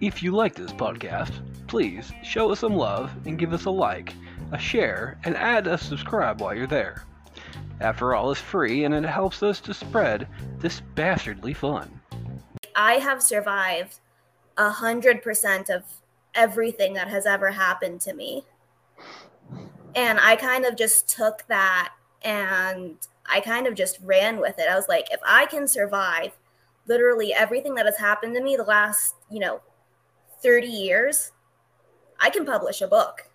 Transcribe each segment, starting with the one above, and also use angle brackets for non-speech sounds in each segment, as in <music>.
If you like this podcast, please show us some love and give us a like, a share, and add a subscribe while you're there. After all, it's free and it helps us to spread this bastardly fun. I have survived a hundred percent of everything that has ever happened to me. And I kind of just took that and I kind of just ran with it. I was like, if I can survive literally everything that has happened to me the last, you know, 30 years, I can publish a book.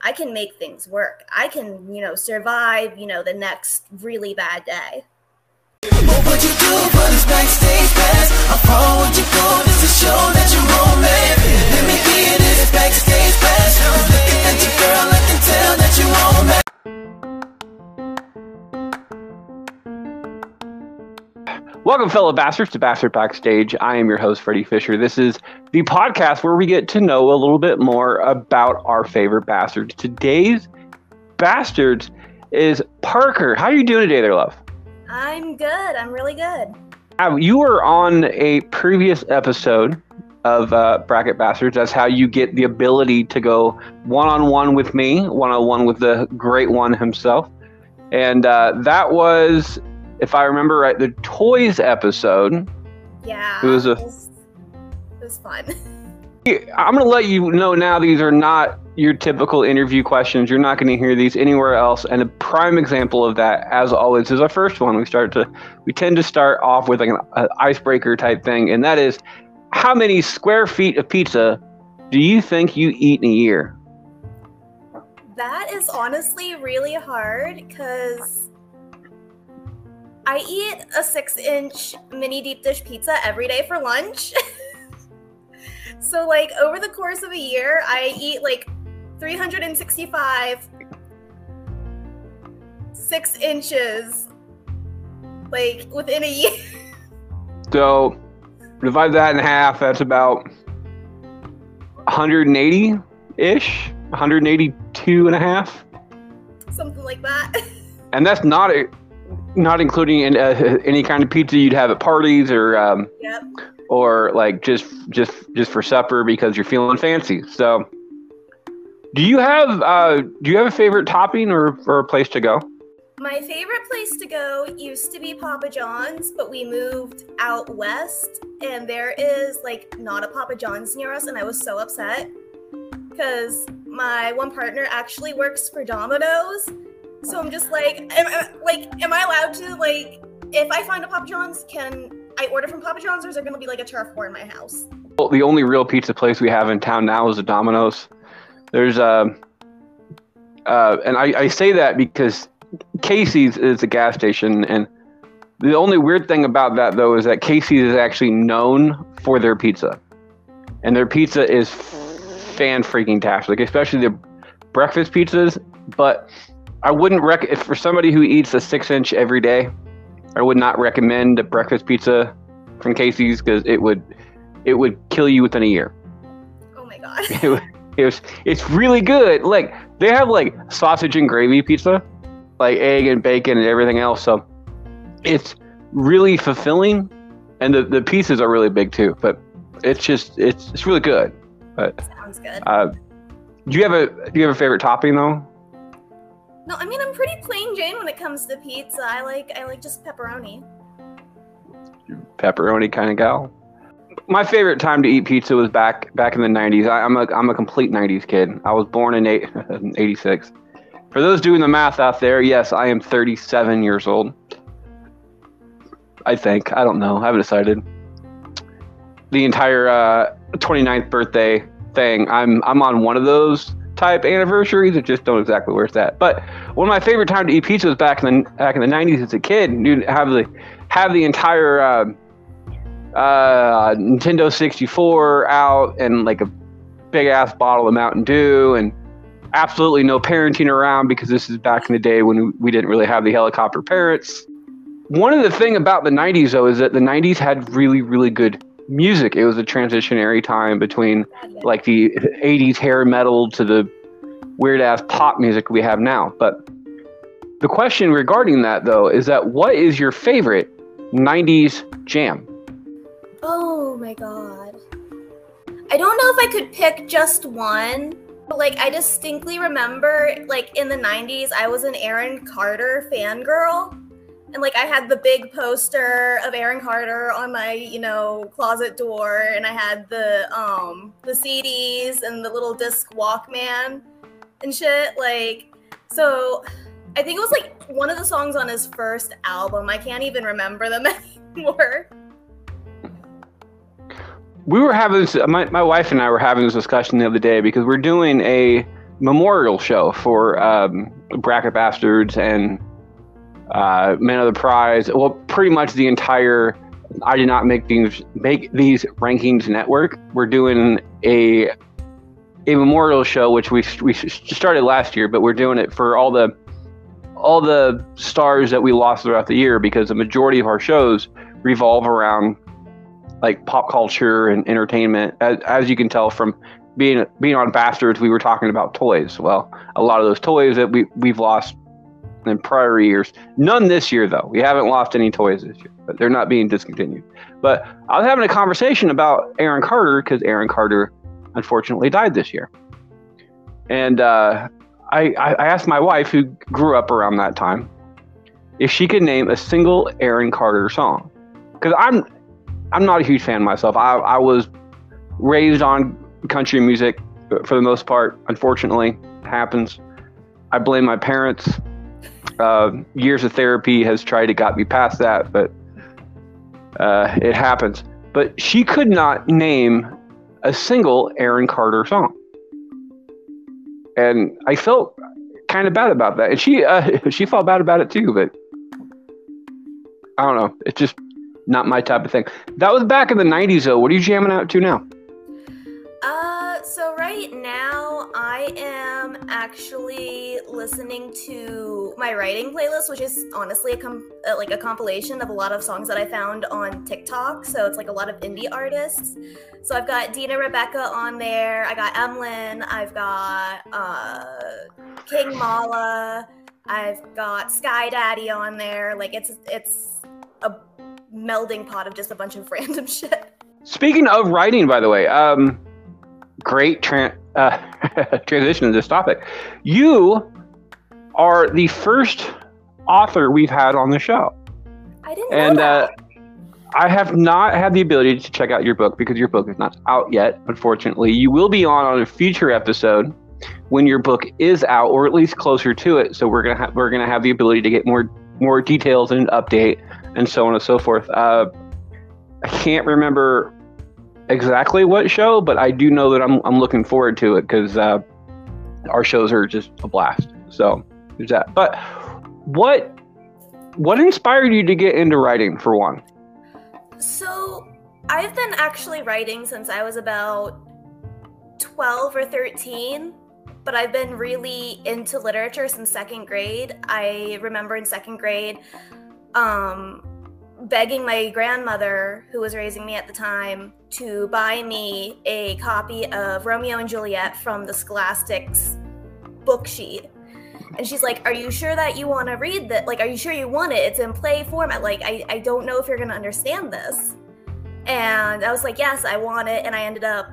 I can make things work. I can, you know, survive, you know, the next really bad day. What you do for this backstage pass? You go just to show that wrong, man. Let me give you this backstage pass. Looking at you, girl, I can tell that man. Welcome, fellow bastards, to Bastard Backstage. I am your host, Freddie Fisher. This is the podcast where we get to know a little bit more about our favorite bastards. Today's bastards is Parker. How are you doing today, there, love? I'm good. I'm really good. Uh, You were on a previous episode of uh, Bracket Bastards. That's how you get the ability to go one on one with me, one on one with the great one himself. And uh, that was, if I remember right, the toys episode. Yeah. It was a- It was, it was fun. <laughs> I'm going to let you know now these are not your typical interview questions. You're not going to hear these anywhere else. And a prime example of that, as always, is our first one. We start to, we tend to start off with like an, an icebreaker type thing, and that is, how many square feet of pizza do you think you eat in a year? That is honestly really hard because I eat a six inch mini deep dish pizza every day for lunch. <laughs> so, like, over the course of a year, I eat like 365 six inches, like, within a year. <laughs> So divide that in half. That's about 180 ish, 182 and a half. Something like that. <laughs> And that's not a, not including in, uh, <laughs> any kind of pizza you'd have at parties or um, yep. or like just just just for supper because you're feeling fancy. So, do you have uh, do you have a favorite topping or, or a place to go? My favorite place to go used to be Papa John's, but we moved out west, and there is like not a Papa John's near us, and I was so upset because my one partner actually works for Domino's. So I'm just like, am, am- like, am I allowed to like, if I find a Papa John's, can I order from Papa John's, or is there gonna be like a turf war in my house? Well, the only real pizza place we have in town now is a Domino's. There's um, uh, and I, I say that because Casey's is a gas station, and the only weird thing about that though is that Casey's is actually known for their pizza, and their pizza is fan freaking tastic, especially the breakfast pizzas. But I wouldn't rec if for somebody who eats a six inch every day, I would not recommend a breakfast pizza from Casey's because it would it would kill you within a year. Oh my god. <laughs> It, was- it was it's really good. Like they have like sausage and gravy pizza, like egg and bacon and everything else. So it's really fulfilling, and the, the pieces are really big too. But it's just it's it's really good. But Sounds good. uh, do you have a do you have a favorite topping though? No, I mean I'm pretty plain Jane when it comes to pizza. I like I like just pepperoni. pepperoni kind of gal. My favorite time to eat pizza was back back in the '90s. I, I'm a I'm a complete '90s kid. I was born in eight, <laughs> '86. For those doing the math out there, yes, I am 37 years old. I think I don't know. I haven't decided. The entire uh, 29th birthday thing. I'm I'm on one of those type anniversaries. I just don't exactly where it's at. But one of my favorite time to eat pizza was back in the back in the '90s as a kid. You'd have the have the entire uh, uh, Nintendo 64 out and like a big ass bottle of Mountain Dew and absolutely no parenting around because this is back in the day when we didn't really have the helicopter parents. One of the thing about the 90s though is that the 90s had really really good music. It was a transitionary time between like the 80s hair metal to the weird ass pop music we have now. But the question regarding that though is that what is your favorite 90s jam? Oh my god. I don't know if I could pick just one. But like I distinctly remember like in the 90s I was an Aaron Carter fangirl. And like I had the big poster of Aaron Carter on my, you know, closet door and I had the um the CDs and the little disc Walkman and shit like so I think it was like one of the songs on his first album. I can't even remember them <laughs> anymore we were having this, my, my wife and I were having this discussion the other day because we're doing a memorial show for um, Bracket Bastards and uh, Men of the Prize. Well, pretty much the entire I did not make these make these rankings network. We're doing a a memorial show which we we started last year, but we're doing it for all the all the stars that we lost throughout the year because the majority of our shows revolve around like pop culture and entertainment. As, as you can tell from being being on Bastards, we were talking about toys. Well, a lot of those toys that we we've lost in prior years. None this year though. We haven't lost any toys this year, but they're not being discontinued. But I was having a conversation about Aaron Carter because Aaron Carter unfortunately died this year, and uh, I, I asked my wife, who grew up around that time, if she could name a single Aaron Carter song. Because I'm I'm not a huge fan myself. I, I was raised on country music for the most part. Unfortunately, happens. I blame my parents. Uh, years of therapy has tried to got me past that, but uh, it happens. But she could not name a single Aaron Carter song, and I felt kind of bad about that. And she uh, <laughs> she felt bad about it too. But I don't know. It's just not my type of thing. That was back in the 90s, though. What are you jamming out to now? Uh, so right I am actually listening to my writing playlist, which is honestly a com- uh, like a compilation of a lot of songs that I found on TikTok. So it's like a lot of indie artists. So I've got Dina Rebecca on there. I got Emlyn. I've got uh, King Mala. I've got Sky Daddy on there. Like it's it's a melding pot of just a bunch of <laughs> random shit. Speaking of writing, by the way, um, great tra- uh, <laughs> transition to this topic. You are the first author we've had on the show. I didn't and. Uh, I have not had the ability to check out your book because your book is not out yet, unfortunately. You will be on on a future episode when your book is out, or at least closer to it. So we're gonna have we're gonna have the ability to get more more details and an update and so on and so forth. Uh, I can't remember exactly what show, but I do know that I'm, I'm looking forward to it because uh, our shows are just a blast. So there's that. But what what inspired you to get into writing for one? So I've been actually writing since I was about 12 or 13 but I've been really into literature since second grade. I remember in second grade, um, begging my grandmother, who was raising me at the time, to buy me a copy of Romeo and Juliet from the Scholastics book sheet. And she's like, Are you sure that you want to read that? Like, are you sure you want it? It's in play format. Like, I, I don't know if you're going to understand this. And I was like, Yes, I want it. And I ended up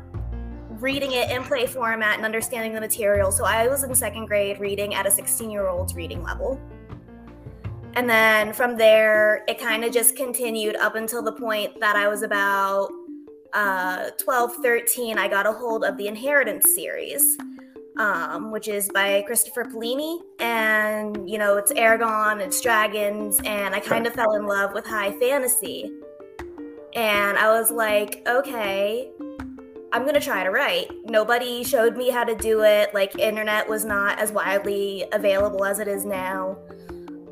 reading it in play format and understanding the material. So I was in second grade reading at a 16 year old's reading level. And then from there, it kind of just continued up until the point that I was about uh, 12, 13. I got a hold of the Inheritance series, um, which is by Christopher Paolini. And, you know, it's Eragon, it's dragons, and I kind of fell in love with high fantasy. And I was like, okay, I'm gonna try to write. Nobody showed me how to do it. Like, internet was not as widely available as it is now.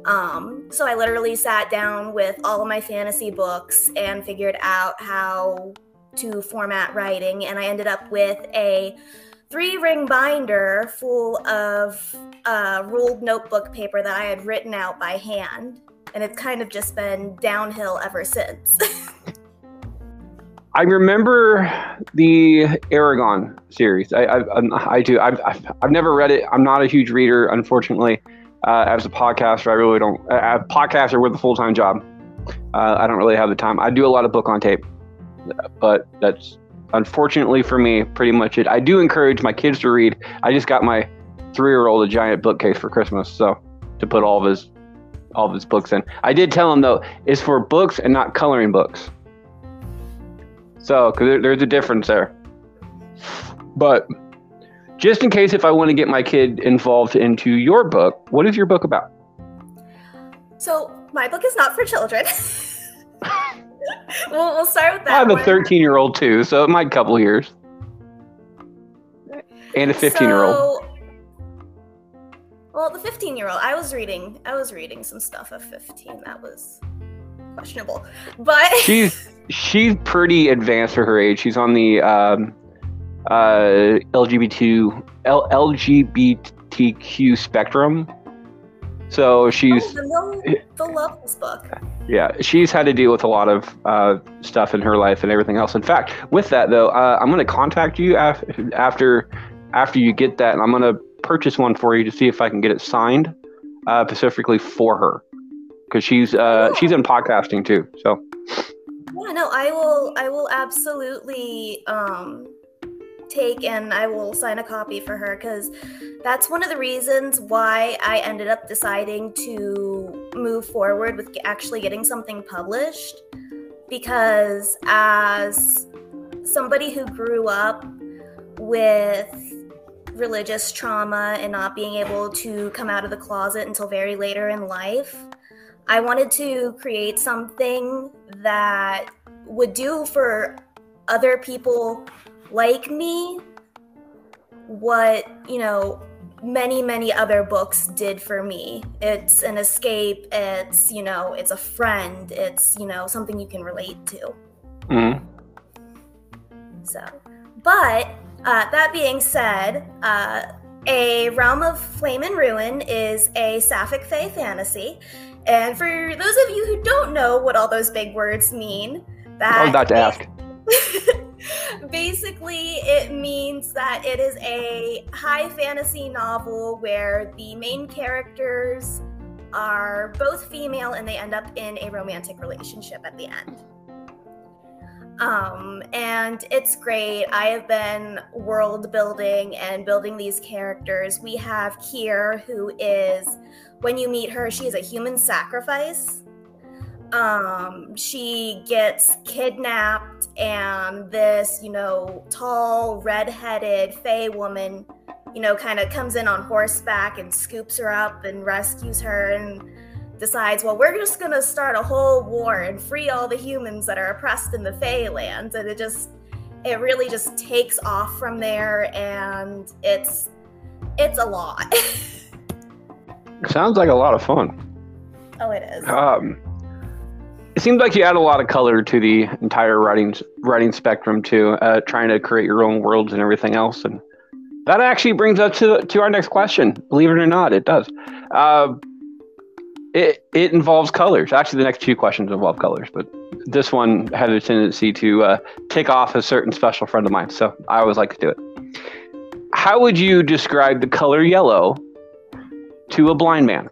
Um, so I literally sat down with all of my fantasy books and figured out how to format writing, and I ended up with a three ring binder full of uh, ruled notebook paper that I had written out by hand, and it's kind of just been downhill ever since. <laughs> I remember the Eragon series. I I, I do. I've, I've, I've never read it. I'm not a huge reader, unfortunately. Uh, as a podcaster, I really don't. A podcaster with a full time job, uh, I don't really have the time. I do a lot of book on tape, but that's unfortunately for me pretty much it. I do encourage my kids to read. I just got my three-year-old a giant bookcase for Christmas, so to put all of his all of his books in. I did tell him though, it's for books and not coloring books. So, because there, there's a difference there. But just in case if I want to get my kid involved into your book, what is your book about? So my book is not for children. <laughs> we'll, we'll start with that. I have a 13 year old too, so it might couple years. And a 15 year old. So- well, the 15 year old, I was reading, I was reading some stuff at 15 that was questionable, but She's she's pretty advanced for her age. She's on the um, uh, LGBT L- LGBTQ spectrum. So she's Oh, the they'll, they'll love book. Yeah, she's had to deal with a lot of uh, stuff in her life and everything else. In fact, with that though, uh, I'm going to contact you af- after after you get that, and I'm going to purchase one for you to see if I can get it signed uh, specifically for her because she's uh, she's in podcasting too. So Yeah, no, I will, I will absolutely um, take and I will sign a copy for her because that's one of the reasons why I ended up deciding to move forward with actually getting something published. Because as somebody who grew up with religious trauma and not being able to come out of the closet until very later in life, I wanted to create something that would do for other people like me what, you know, many, many other books did for me. It's an escape, it's, you know, it's a friend, it's, you know, something you can relate to. mhm. So, but uh, that being said, uh, A Realm of Flame and Ruin is a sapphic fae fantasy. And for those of you who don't know what all those big words mean, that I was about to ask. <laughs> Basically, it means that it is a high fantasy novel where the main characters are both female and they end up in a romantic relationship at the end. Um, and it's great. I have been world building and building these characters. We have Kier, who is, when you meet her, she is a human sacrifice um she gets kidnapped and this you know tall red-headed fey woman you know kind of comes in on horseback and scoops her up and rescues her and decides well we're just gonna start a whole war and free all the humans that are oppressed in the fey lands. And it just it really just takes off from there and it's it's a lot. <laughs> Sounds like a lot of fun. oh it is. Um, it seems like you add a lot of color to the entire writing writing spectrum too, uh, trying to create your own worlds and everything else. And that actually brings us to to our next question. Believe it or not, it does. Uh, it it involves colors. Actually, the next two questions involve colors, but this one had a tendency to uh, tick off a certain special friend of mine. So I always like to do it. How would you describe the color yellow to a blind man?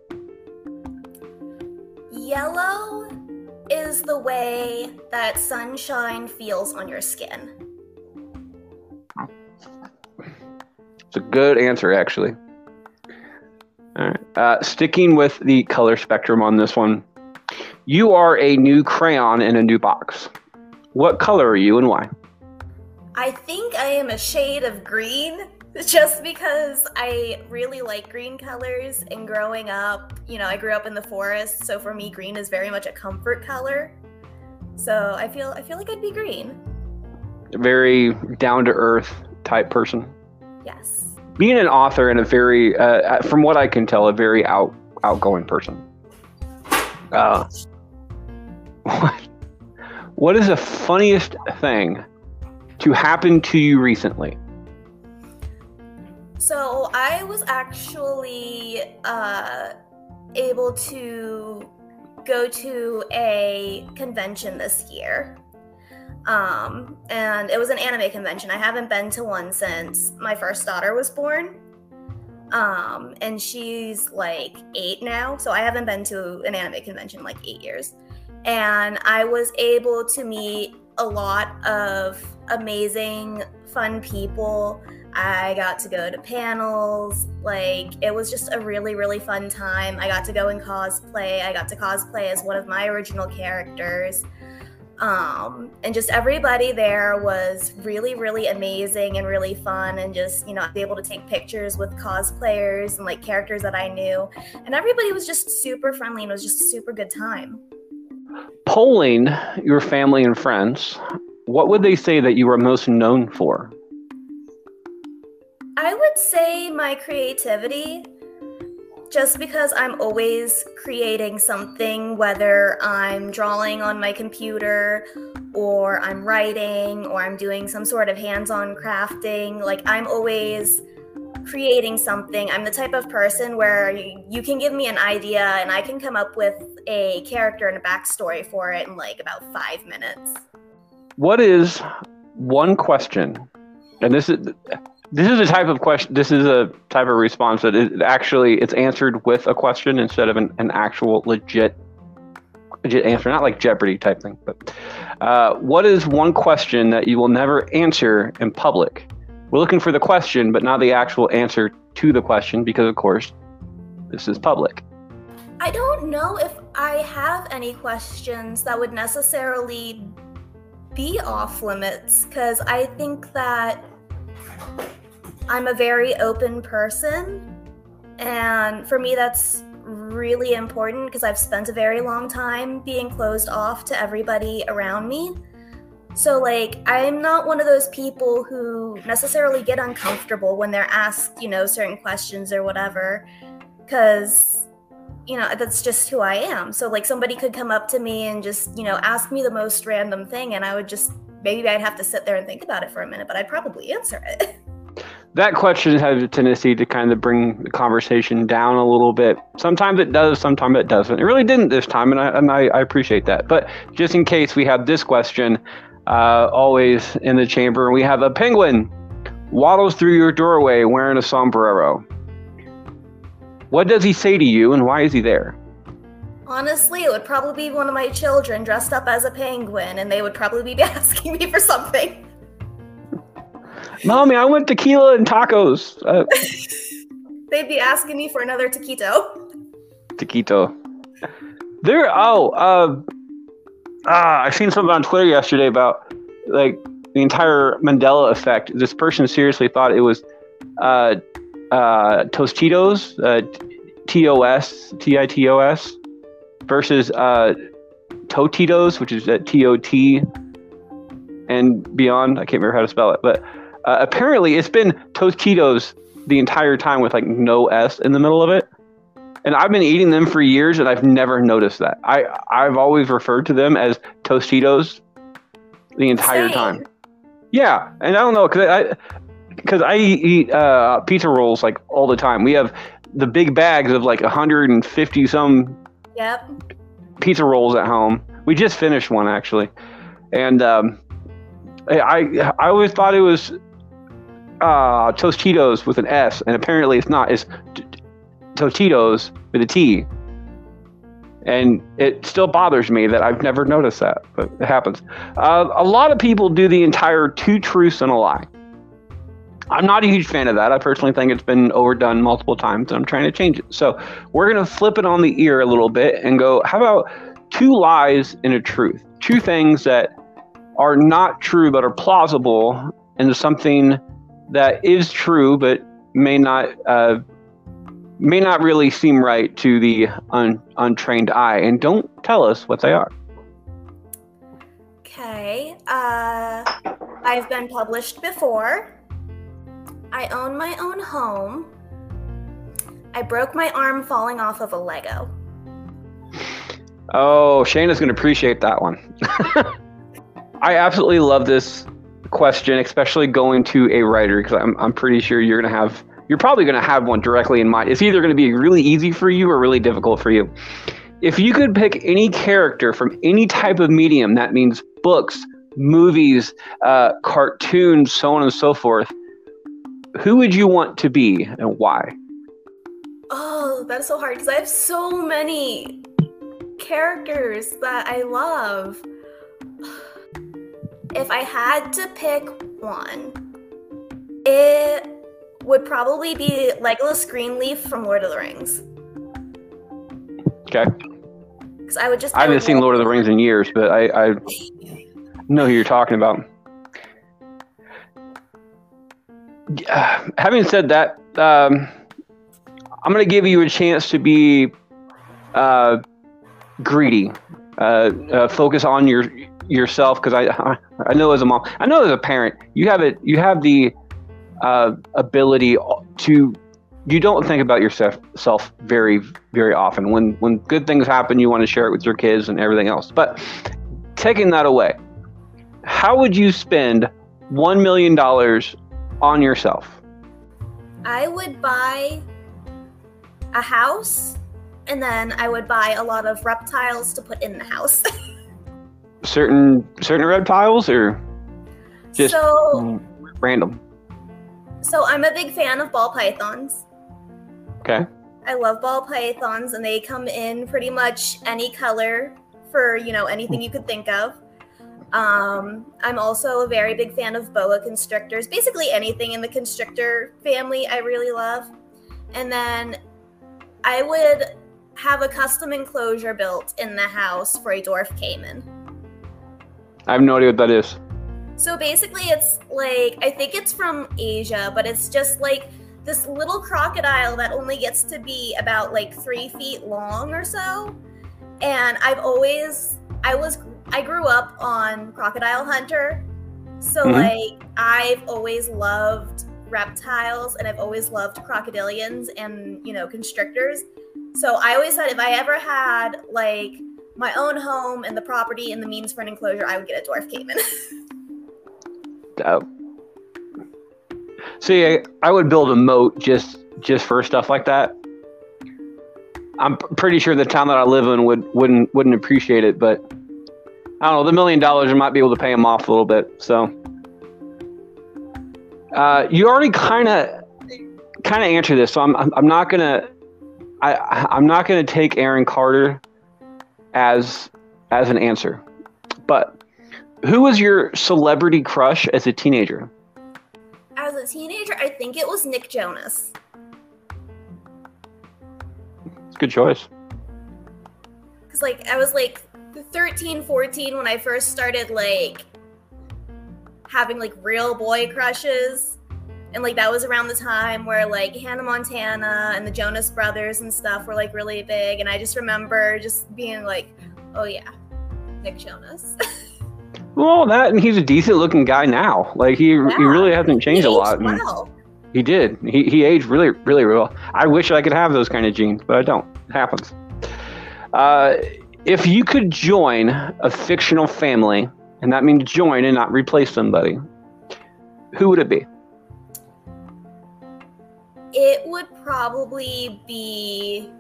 Is the way that sunshine feels on your skin. It's a good answer, actually. All right. Uh, sticking with the color spectrum on this one, you are a new crayon in a new box. What color are you and why? I think I am a shade of green just because I really like green colors and growing up, you know, I grew up in the forest, so for me green is very much a comfort color. So I feel I feel like I'd be green. A very down to earth type person. Yes. Being an author and a very, uh, from what I can tell, a very out outgoing person. Uh, what, <laughs> what is the funniest thing to happen to you recently? So I was actually uh, able to go to a convention this year. Um, and it was an anime convention. I haven't been to one since my first daughter was born. Um, and she's like eight now. So I haven't been to an anime convention like eight years. And I was able to meet a lot of amazing, fun people. I got to go to panels. Like, it was just a really, really fun time. I got to go and cosplay. I got to cosplay as one of my original characters. Um, and just everybody there was really, really amazing and really fun, and just, you know, be able to take pictures with cosplayers and like characters that I knew. And everybody was just super friendly and it was just a super good time. Polling your family and friends, what would they say that you are most known for? I would say my creativity, just because I'm always creating something, whether I'm drawing on my computer or I'm writing or I'm doing some sort of hands on crafting. Like, I'm always creating something. I'm the type of person where you, you can give me an idea and I can come up with a character and a backstory for it in like about five minutes. What is one question? And this is this is a type of question. This is a type of response that it actually it's answered with a question instead of an, an actual legit legit answer, not like Jeopardy type thing. But uh, what is one question that you will never answer in public? We're looking for the question, but not the actual answer to the question, because of course, this is public. I don't know if I have any questions that would necessarily be off limits, because I think that I'm a very open person. And for me, that's really important because I've spent a very long time being closed off to everybody around me. So, like, I'm not one of those people who necessarily get uncomfortable when they're asked, you know, certain questions or whatever, because, you know, that's just who I am. So, like, somebody could come up to me and just, you know, ask me the most random thing, and I would just, maybe I'd have to sit there and think about it for a minute, but I'd probably answer it. <laughs> That question has a tendency to kind of bring the conversation down a little bit. Sometimes it does, sometimes it doesn't. It really didn't this time, and I, and I, I appreciate that. But just in case we have this question, uh, always in the chamber. We have a penguin waddles through your doorway wearing a sombrero. What does he say to you, and why is he there? Honestly, it would probably be one of my children dressed up as a penguin, and they would probably be <laughs> asking me for something. Mommy, I want tequila and tacos. Uh, <laughs> They'd be asking me for another taquito. taquito. There. Oh, uh, ah, I seen something on Twitter yesterday about like the entire Mandela effect. This person seriously thought it was uh, uh, Tostitos, uh, T O S T I T O S, versus uh, Totitos, which is T O T and beyond. I can't remember how to spell it, but uh, apparently it's been Tostitos the entire time with like no S in the middle of it. And I've been eating them for years, and I've never noticed that. I I've always referred to them as Tostitos the entire Same. time. Yeah, and I don't know because I because I eat uh, pizza rolls like all the time. We have the big bags of like 150 some Yep. pizza rolls at home. We just finished one actually, and um, I I always thought it was uh, Tostitos with an S, and apparently it's not. It's Tostitos with a T. And it still bothers me that I've never noticed that, but it happens. Uh, a lot of people do the entire two truths and a lie. I'm not a huge fan of that. I personally think it's been overdone multiple times, and I'm trying to change it. So we're going to flip it on the ear a little bit and go, how about two lies and a truth? Two things that are not true but are plausible, and something that is true but may not uh, may not really seem right to the un- untrained eye. And don't tell us what they are. Okay. Uh, I've been published before. I own my own home. I broke my arm falling off of a Lego. Oh, Shayna's going to appreciate that one. <laughs> I absolutely love this question, especially going to a writer, because I'm, I'm pretty sure you're going to have, you're probably going to have one directly in mind. It's either going to be really easy for you or really difficult for you. If you could pick any character from any type of medium, that means books, movies, uh, cartoons, so on and so forth, who would you want to be and why? Oh, that's so hard because I have so many characters that I love. <sighs> if I had to pick one, it would probably be Legolas Greenleaf from Lord of the Rings. Okay. Because I would just. I haven't seen Lord of the Rings in years, but I, I <laughs> know who you're talking about. <sighs> Having said that, um, I'm going to give you a chance to be uh, greedy. Uh, uh, focus on your yourself because I I know as a mom, I know as a parent, you have it. You have the uh, ability to. You don't think about yourself self very very often. When when good things happen, you want to share it with your kids and everything else. But taking that away, how would you spend one million dollars on yourself? I would buy a house and then I would buy a lot of reptiles to put in the house. <laughs> certain certain reptiles or just so random? So I'm a big fan of ball pythons. Okay. I love ball pythons and they come in pretty much any color for, you know, anything you could think of. Um, I'm also a very big fan of boa constrictors. Basically, anything in the constrictor family, I really love. And then I would have a custom enclosure built in the house for a dwarf caiman. I have no idea what that is. So basically, it's like I think it's from Asia, but it's just like this little crocodile that only gets to be about like three feet long or so. And I've always, I was, I grew up on Crocodile Hunter. So, Mhm. like, I've always loved reptiles and I've always loved crocodilians and, you know, constrictors. So, I always said if I ever had like my own home and the property and the means for an enclosure, I would get a dwarf caiman. <laughs> Dope. See, I, I would build a moat just just for stuff like that. I'm p- pretty sure the town that I live in would wouldn't wouldn't appreciate it, but I don't know. The million dollars, I might be able to pay him off a little bit. So, uh, you already kind of kind of answered this, so I'm I'm, I'm not gonna I I'm not gonna take Aaron Carter as as an answer, but who was your celebrity crush as a teenager? As a teenager, I think it was Nick Jonas. It's a good choice. Because, like, I was like 13, 14 when I first started, like, having, like, real boy crushes. And, like, that was around the time where, like, Hannah Montana and the Jonas Brothers and stuff were, like, really big. And I just remember just being like, oh, yeah, Nick Jonas. <laughs> Well, that and he's a decent looking guy now. Like he he really hasn't changed He a lot. Wow. He did. He he aged really really well. I wish I could have those kind of genes, but I don't. It happens. Uh, if you could join a fictional family, and that means join and not replace somebody, who would it be? It would probably be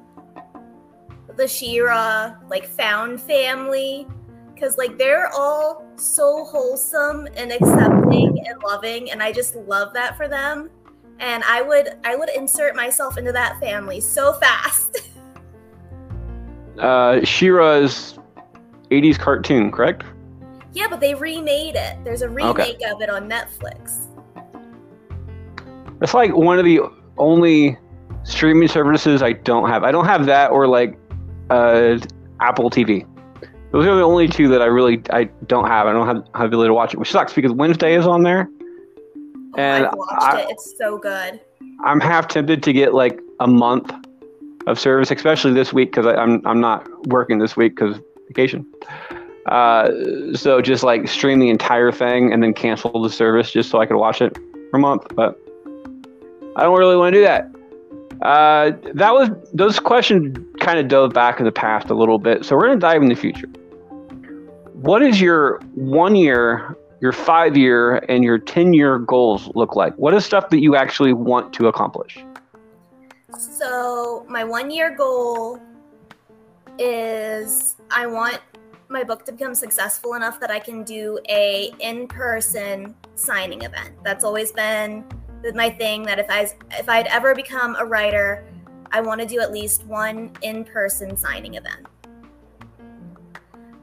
the She-Ra, like, found family. Because, like, they're all so wholesome and accepting and loving. And I just love that for them. And I would I would insert myself into that family so fast. <laughs> Uh, She-Ra's 80s cartoon, correct? yeah, but they remade it. There's a remake of it on Netflix. It's like one of the only streaming services I don't have. I don't have that or like uh, Apple TV. Those are the only two that I really I don't have. I don't have, have the ability to watch it, which sucks because Wednesday is on there. Oh, And I've watched I- it. It's so good. I'm half tempted to get like a month of service, especially this week because I'm I'm not working this week because vacation. Uh, so just like stream the entire thing and then cancel the service just so I could watch it for a month. But I don't really want to do that. Uh, that was those questions kind of dove back in the past a little bit. So we're gonna dive in the future. What is your one year, your five year, and your ten year goals look like? What is stuff that you actually want to accomplish? So my one year goal is I want my book to become successful enough that I can do a in-person signing event. That's always been my thing that if I if I'd ever become a writer, I want to do at least one in-person signing event.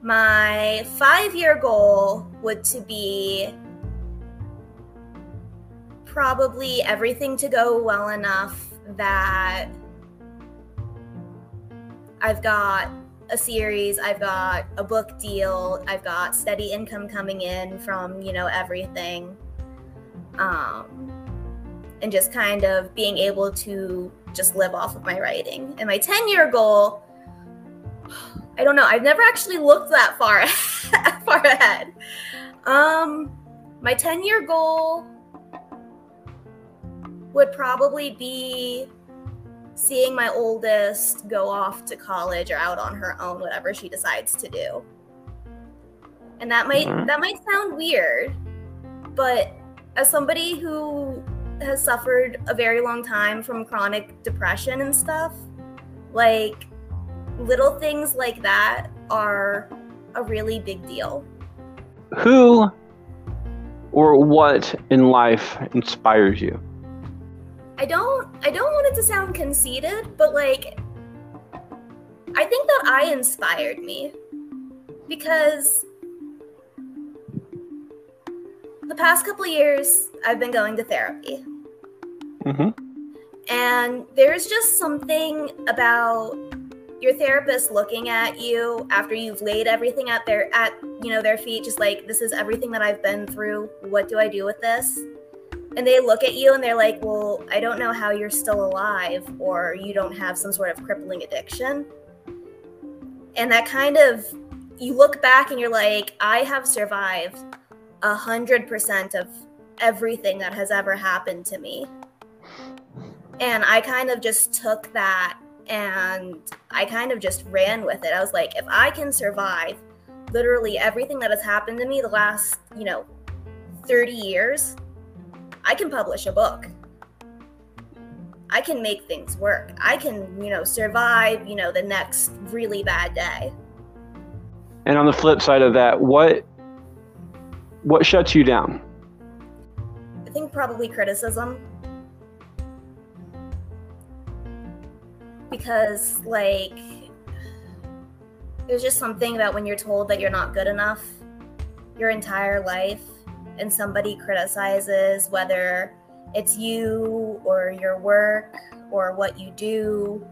My five year goal would to be probably everything to go well enough that I've got a series, I've got a book deal, I've got steady income coming in from, you know, everything. Um, and just kind of being able to just live off of my writing. And my 10 year goal, <sighs> I don't know, I've never actually looked that far <laughs> far ahead. Um, my 10 year goal would probably be seeing my oldest go off to college or out on her own whatever she decides to do. And that might mm-hmm. that might sound weird but as somebody who has suffered a very long time from chronic depression and stuff like little things like that are a really big deal. Who or what in life inspires you I don't I don't want it to sound conceited, but like I think that I inspired me because the past couple years I've been going to therapy. Mm-hmm. And there's just something about your therapist looking at you after you've laid everything at their at you know their feet just like this is everything that I've been through. What do I do with this? And they look at you and they're like, Well, I don't know how you're still alive or you don't have some sort of crippling addiction. And that kind of, you look back and you're like, I have survived a hundred percent of everything that has ever happened to me. And I kind of just took that and I kind of just ran with it. I was like, if I can survive literally everything that has happened to me the last, you know, 30 years, I can publish a book. I can make things work. I can, you know, survive, you know, the next really bad day. And on the flip side of that, what what shuts you down? I think probably criticism. Because like there's just something about when you're told that you're not good enough your entire life and somebody criticizes whether it's you or your work or what you do,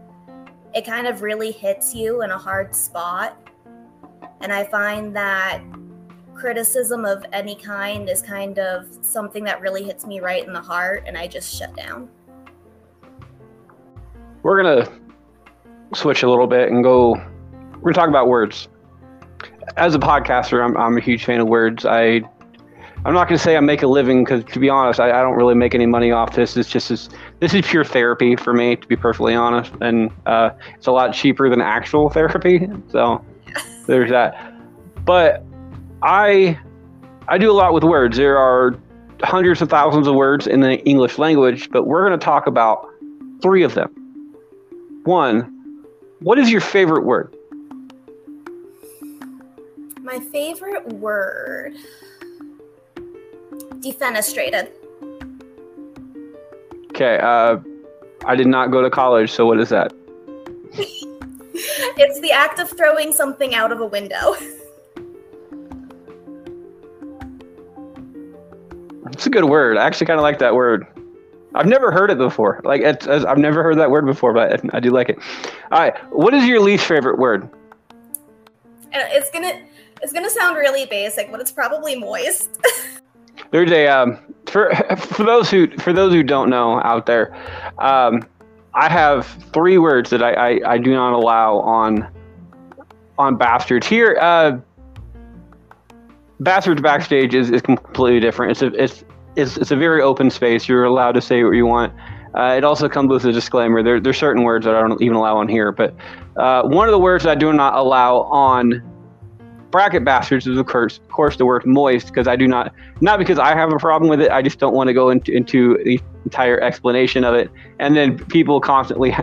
it kind of really hits you in a hard spot. And I find that criticism of any kind is kind of something that really hits me right in the heart, and I just shut down. We're going to switch a little bit and go, we're going to talk about words. As a podcaster, I'm, I'm a huge fan of words. I I'm not going to say I make a living because, to be honest, I, I, don't really make any money off this. It's just this, this is pure therapy for me, to be perfectly honest, and uh, it's a lot cheaper than actual <laughs> therapy. So <laughs> there's that. But I I do a lot with words. There are hundreds of thousands of words in the English language, but we're going to talk about three of them. One, what is your favorite word? My favorite word defenestrated. Okay, uh, I did not go to college, so what is that? <laughs> it's the act of throwing something out of a window. It's a good word. I actually kind of like that word. I've never heard it before. Like it's, I've never heard that word before, but I, I do like it. All right, what is your least favorite word? It's gonna it's gonna sound really basic, but it's probably moist. <laughs> There's a um, for <laughs> for those who for those who don't know out there, um, I have three words that I, I, I, do not allow on on bastards here. Uh, bastards backstage is, is completely different. It's a it's, it's it's a very open space. You're allowed to say what you want. Uh, it also comes with a disclaimer. There, there's certain words that I don't even allow on here, but uh, one of the words that I do not allow on bracket bastards is of course, of course the word moist because I do not not because I have a problem with it. I just don't want to go into into the entire explanation of it, and then people constantly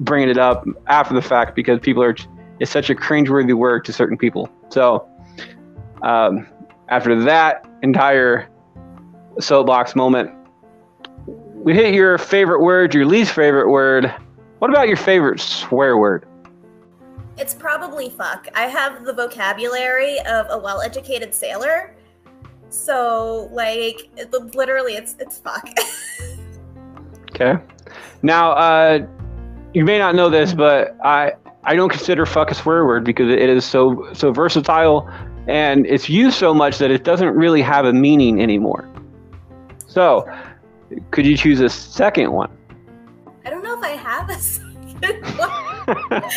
bringing it up after the fact because people are it's such a cringeworthy word to certain people. So um, after that entire soapbox moment, we hit your favorite word, your least favorite word. What about your favorite swear word? It's probably fuck. I have the vocabulary of a well-educated sailor. So like it, literally it's it's fuck. <laughs> Okay. Now, uh, you may not know this, but I I don't consider fuck a swear word because it is so so versatile and it's used so much that it doesn't really have a meaning anymore. So, could you choose a second one? I don't know if I have a <laughs> second one. <laughs>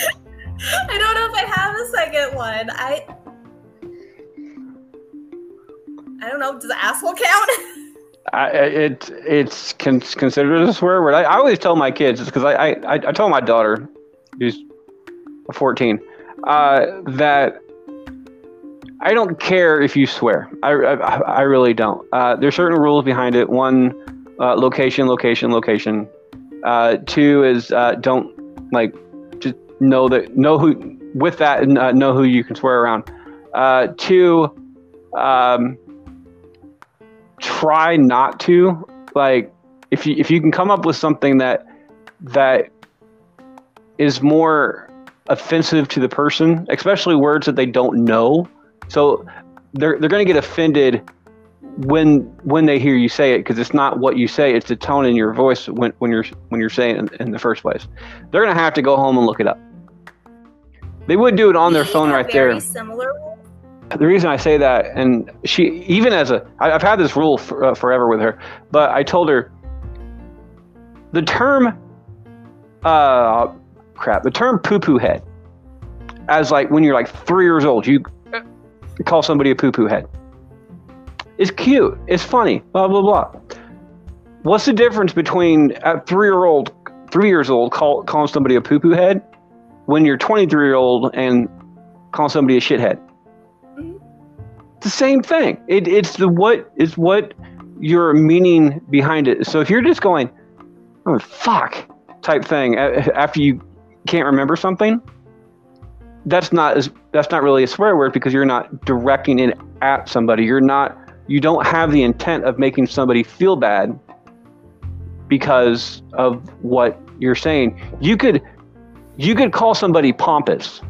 I don't know if I have a second one. I I don't know. Does the asshole count? I, it it's con- considered a swear word. I, I always tell my kids because I, I I told my daughter, who's 14, uh, that I don't care if you swear. I, I, I really don't. Uh, there's certain rules behind it. One, uh, location, location, location. Uh, two is uh, don't like just know that know who with that and uh, know who you can swear around. Uh, um, try not to like if you if you can come up with something that that is more offensive to the person, especially words that they don't know. So they're they're going to get offended when when they hear you say it because it's not what you say; it's the tone in your voice when when you're when you're saying it in, in the first place. They're going to have to go home and look it up. They would do it on their phone right very there. Similar. The reason I say that, and she even as a, I, I've had this rule for, uh, forever with her, but I told her the term, uh, crap, the term poo poo head, as like when you're like three years old, you call somebody a poo poo head. It's cute. It's funny. Blah blah blah. What's the difference between a three year old, three years old, call, calling somebody a poo poo head, when you're 23 year old and call somebody a shithead? Mm-hmm. It's the same thing. It, it's the what is what your meaning behind it. So if you're just going, oh fuck, type thing after you can't remember something, that's not as that's not really a swear word because you're not directing it at somebody. You're not you don't have the intent of making somebody feel bad because of what you're saying. You could you could call somebody pompous,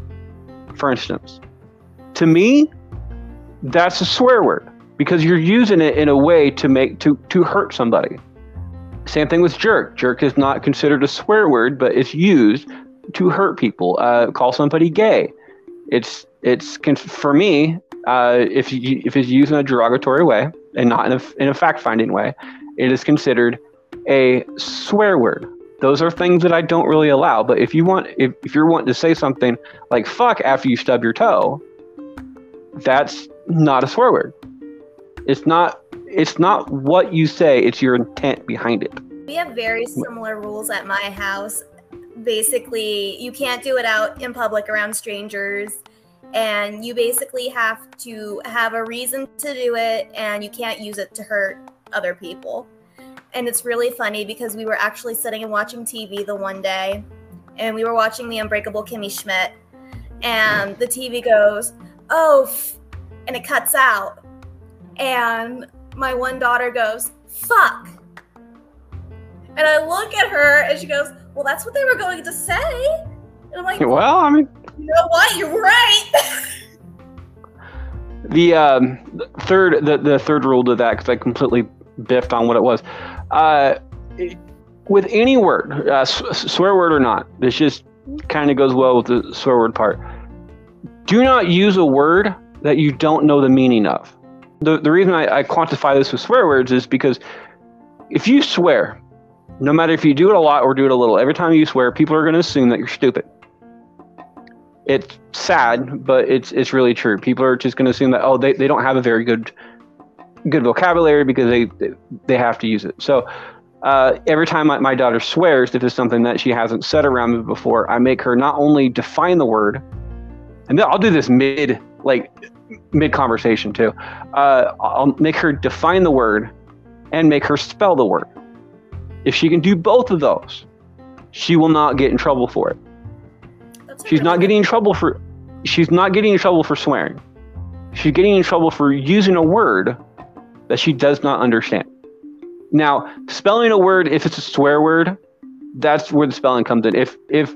for instance. To me, that's a swear word because you're using it in a way to make to to hurt somebody. Same thing with jerk. Jerk is not considered a swear word, but it's used to hurt people. Uh, call somebody gay. It's it's for me. Uh, if you, if it's used in a derogatory way and not in a, in a fact finding way, it is considered a swear word. Those are things that I don't really allow. But if you want, if, if you're wanting to say something like "fuck" after you stub your toe, that's not a swear word. It's not. It's not what you say. It's your intent behind it. We have very similar rules at my house. Basically, you can't do it out in public around strangers, and you basically have to have a reason to do it, and you can't use it to hurt other people. And it's really funny because we were actually sitting and watching TV the one day, and we were watching The Unbreakable Kimmy Schmidt, and the TV goes, "Oh," and it cuts out, and my one daughter goes, "Fuck." And I look at her and she goes, Well, that's what they were going to say. And I'm like, <laughs> Well, I mean, You know what? You're right. <laughs> the um, the third the, the third rule to that because I completely biffed on what it was. Uh, with any word, uh, swear word or not, this just kind of goes well with the swear word part. Do not use a word that you don't know the meaning of. The, the reason I, I quantify this with swear words is because if you swear, no matter if you do it a lot or do it a little, every time you swear, people are going to assume that you're stupid. It's sad, but it's it's really true. People are just going to assume that oh they, they don't have a very good good vocabulary because they they, have to use it. So uh, every time my, my daughter swears, if it's something that she hasn't said around me before, I make her not only define the word, and then I'll do this mid like mid conversation too. Uh, I'll make her define the word and make her spell the word. If she can do both of those, she will not get in trouble for it. That's She's not getting in trouble for she's not getting in trouble for swearing. She's getting in trouble for using a word that she does not understand. Now, spelling a word if it's a swear word, that's where the spelling comes in. If if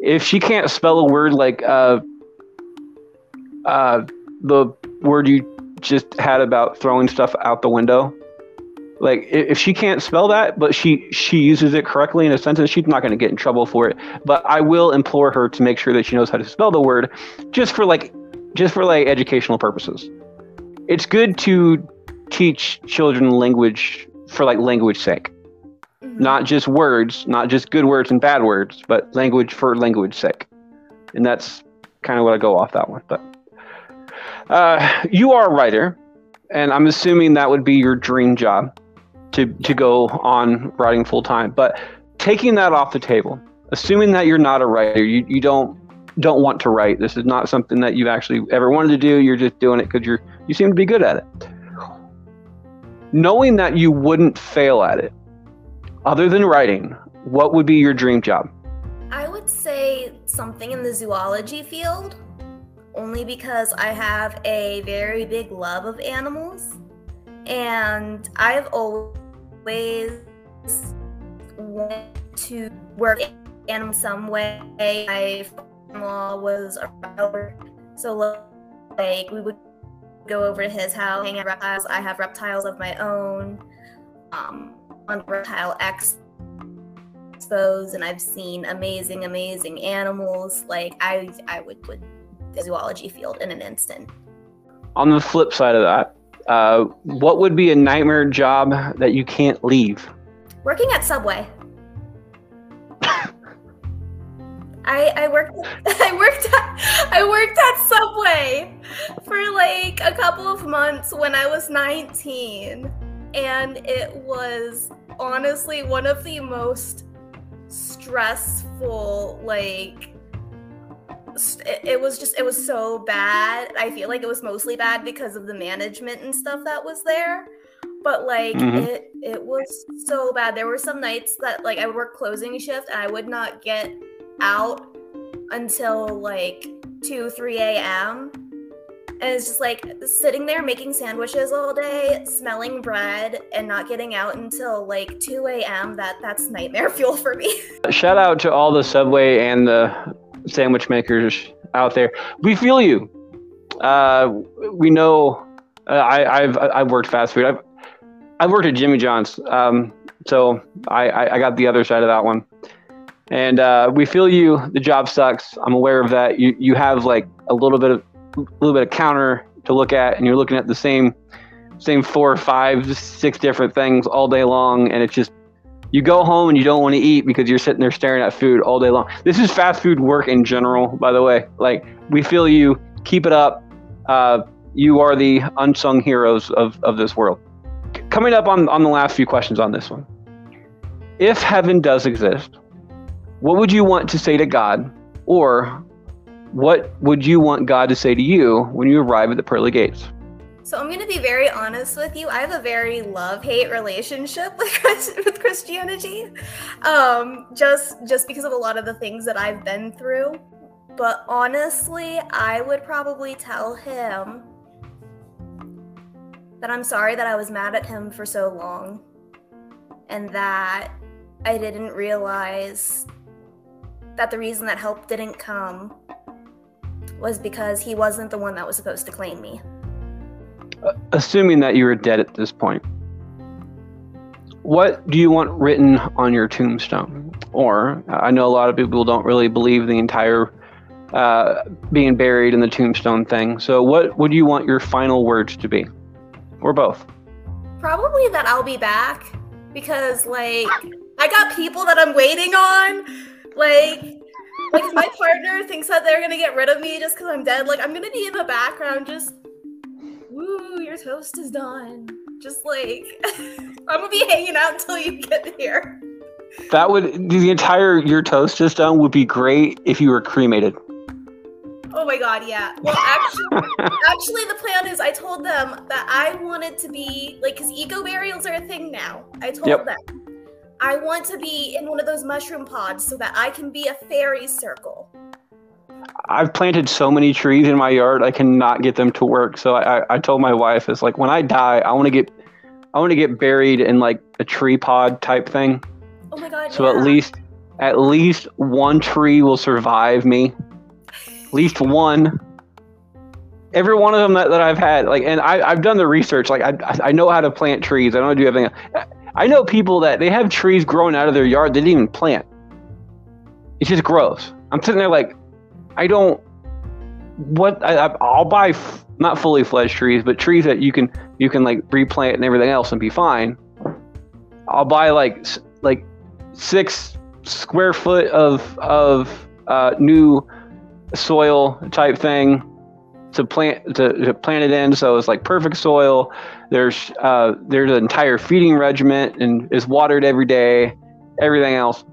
if she can't spell a word like uh, uh, the word you just had about throwing stuff out the window, like if she can't spell that, but she she uses it correctly in a sentence, she's not going to get in trouble for it. But I will implore her to make sure that she knows how to spell the word, just for like just for like educational purposes. It's good to teach children language for like language sake Mhm. not just words, not just good words and bad words, but language for language sake. And that's kind of what I go off that one. But uh, you are a writer, and I'm assuming that would be your dream job to to go on writing full time. But taking that off the table, assuming that you're not a writer, you, you don't don't want to write. This is not something that you've actually ever wanted to do. You're just doing it because you're you seem to be good at it. Knowing that you wouldn't fail at it, other than writing, what would be your dream job? I would say something in the zoology field, only because I have a very big love of animals. And I've always wanted to work in animals some way. My father-in-law was a so like we would go over to his house, hang out with reptiles. I have reptiles of my own. Um, on reptile X expos and I've seen amazing, amazing animals. Like I, I would put the zoology field in an instant. On the flip side of that, uh, what would be a nightmare job that you can't leave? Working at Subway. I, I worked <laughs> I worked at, I worked at Subway like a couple of months when I was 19 and it was honestly one of the most stressful like st- it, was just it was so bad. I feel like it was mostly bad because of the management and stuff that was there but like Mhm. it it was so bad. There were some nights that like i would work closing shift and i would not get out until like 2 3 a.m and it's just like sitting there making sandwiches all day smelling bread and not getting out until like 2 a.m that that's nightmare <laughs> fuel for me Shout out to all the Subway and the sandwich makers out there. We feel you. Uh, we know. Uh, I, I've I've worked fast food. I've I've worked at Jimmy John's. Um, so I, I I got the other side of that one. And uh, we feel you. The job sucks. I'm aware of that. You you have like a little bit of little bit of counter to look at, and you're looking at the same same four, five, six different things all day long, and it's just you go home and you don't want to eat because you're sitting there staring at food all day long. This is fast food work in general, by the way. Like we feel you. Keep it up. Uh, you are the unsung heroes of, of this world. Coming up on, on the last few questions on this one. If heaven does exist, what would you want to say to God, or what would you want God to say to you when you arrive at the pearly gates? So I'm going to be very honest with you. I have a very love-hate relationship <laughs> with Christianity, um, just just because of a lot of the things that I've been through. But honestly, I would probably tell him that I'm sorry that I was mad at him for so long, and that I didn't realize that the reason that help didn't come was because he wasn't the one that was supposed to claim me. assuming that you were dead at this point, what do you want written on your tombstone? Or I know a lot of people don't really believe the entire uh, being buried in the tombstone thing. So, what would you want your final words to be, or both? Probably that I'll be back because like I got people that I'm waiting on. Like like if my partner thinks that they're gonna get rid of me just because I'm dead, like I'm gonna be in the background just woo, your toast is done. Just like <laughs> I'm gonna be hanging out until you get here. That would the entire your toast just done would be great if you were cremated. Oh my god, yeah. Well actually <laughs> actually the plan is I told them that I wanted to be like because eco burials are a thing now. I told Yep. them I want to be in one of those mushroom pods so that I can be a fairy circle. I've planted so many trees in my yard, I cannot get them to work. So I, I, I told my wife, it's like when I die, I want to get, I want to get buried in like a tree pod type thing. Oh my god. So yeah. at least, at least one tree will survive me. At least one. Every one of them that, that I've had, like, and I, I've done the research. Like, I, I know how to plant trees. I know how to do everything. I know people that they have trees growing out of their yard they didn't even plant. It just grows. I'm sitting there like, I don't. What I, I'll buy f- not fully fledged trees, but trees that you can you can like replant and everything else and be fine. I'll buy like like six square foot of of uh, new soil type thing to plant to, to, plant it in so it's like perfect soil. There's uh, there's an entire feeding regiment and is watered every day. Everything else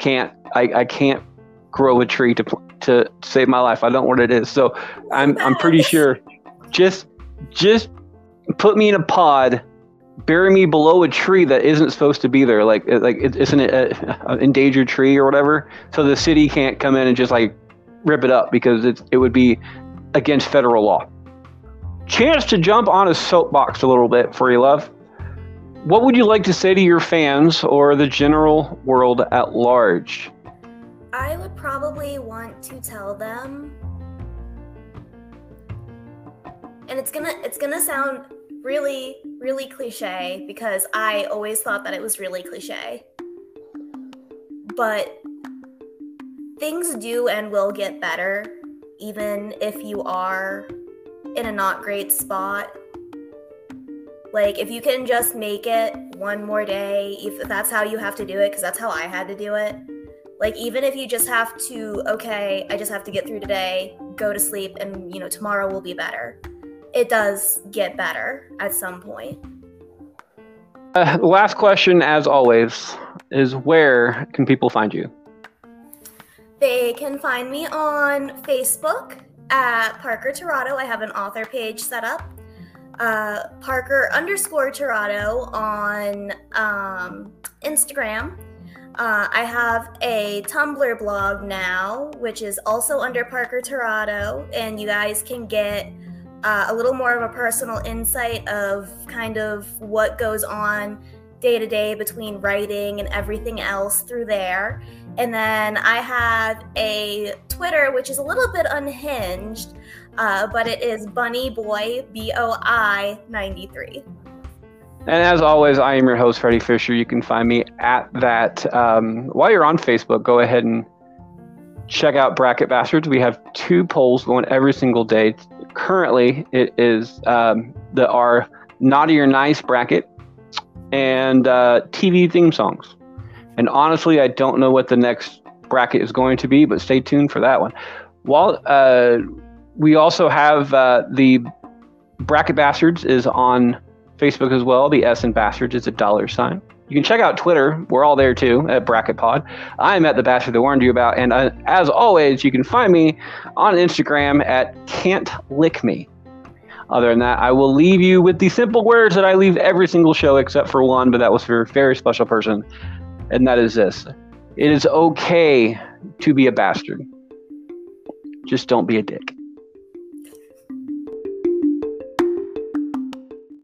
can't I, I can't grow a tree to to save my life. I don't know what it is. So i'm i'm pretty <laughs> sure. Just just put me in a pod bury me below a tree that isn't supposed to be there. Like like it isn't an endangered tree or whatever. So the city can't come in and just like rip it up because it's it would be against federal law. Chance to jump on a soapbox a little bit for you love. What would you like to say to your fans or the general world at large? I would probably want to tell them and it's gonna it's gonna sound really, really cliche because I always thought that it was really cliche. But things do and will get better, even if you are in a not great spot. Like, if you can just make it one more day, if that's how you have to do it, because that's how I had to do it. Like, even if you just have to, okay, I just have to get through today, go to sleep, and, you know, tomorrow will be better it does get better at some point. Uh, last question, as always, is where can people find you? They can find me on Facebook at Parker Terrato. I have an author page set up. Uh, Parker underscore Terrato on um, Instagram. Uh, I have a Tumblr blog now, which is also under Parker Terrato, and you guys can get uh, a little more of a personal insight of kind of what goes on day to day between writing and everything else through there. And then I have a Twitter, which is a little bit unhinged, uh, but it is Bunny Boy, B O I 93. And as always, I am your host, Freddie Fisher. You can find me at that. Um, while you're on Facebook, go ahead and check out Bracket Bastards. We have two polls going every single day currently it is um, the our naughty or nice bracket and uh, TV theme songs. And honestly, I don't know what the next bracket is going to be, but stay tuned for that one. While uh, we also have uh, the bracket bastards is on Facebook as well. The S in bastards is a dollar sign. You can check out Twitter. We're all there too at Bracket Pod. I'm at the Bastard that warned you about, and uh, as always, you can find me on Instagram at Can't Lick Me. Other than that, I will leave you with the simple words that I leave every single show except for one, but that was for a very special person, and that is this: It is okay to be a bastard. Just don't be a dick.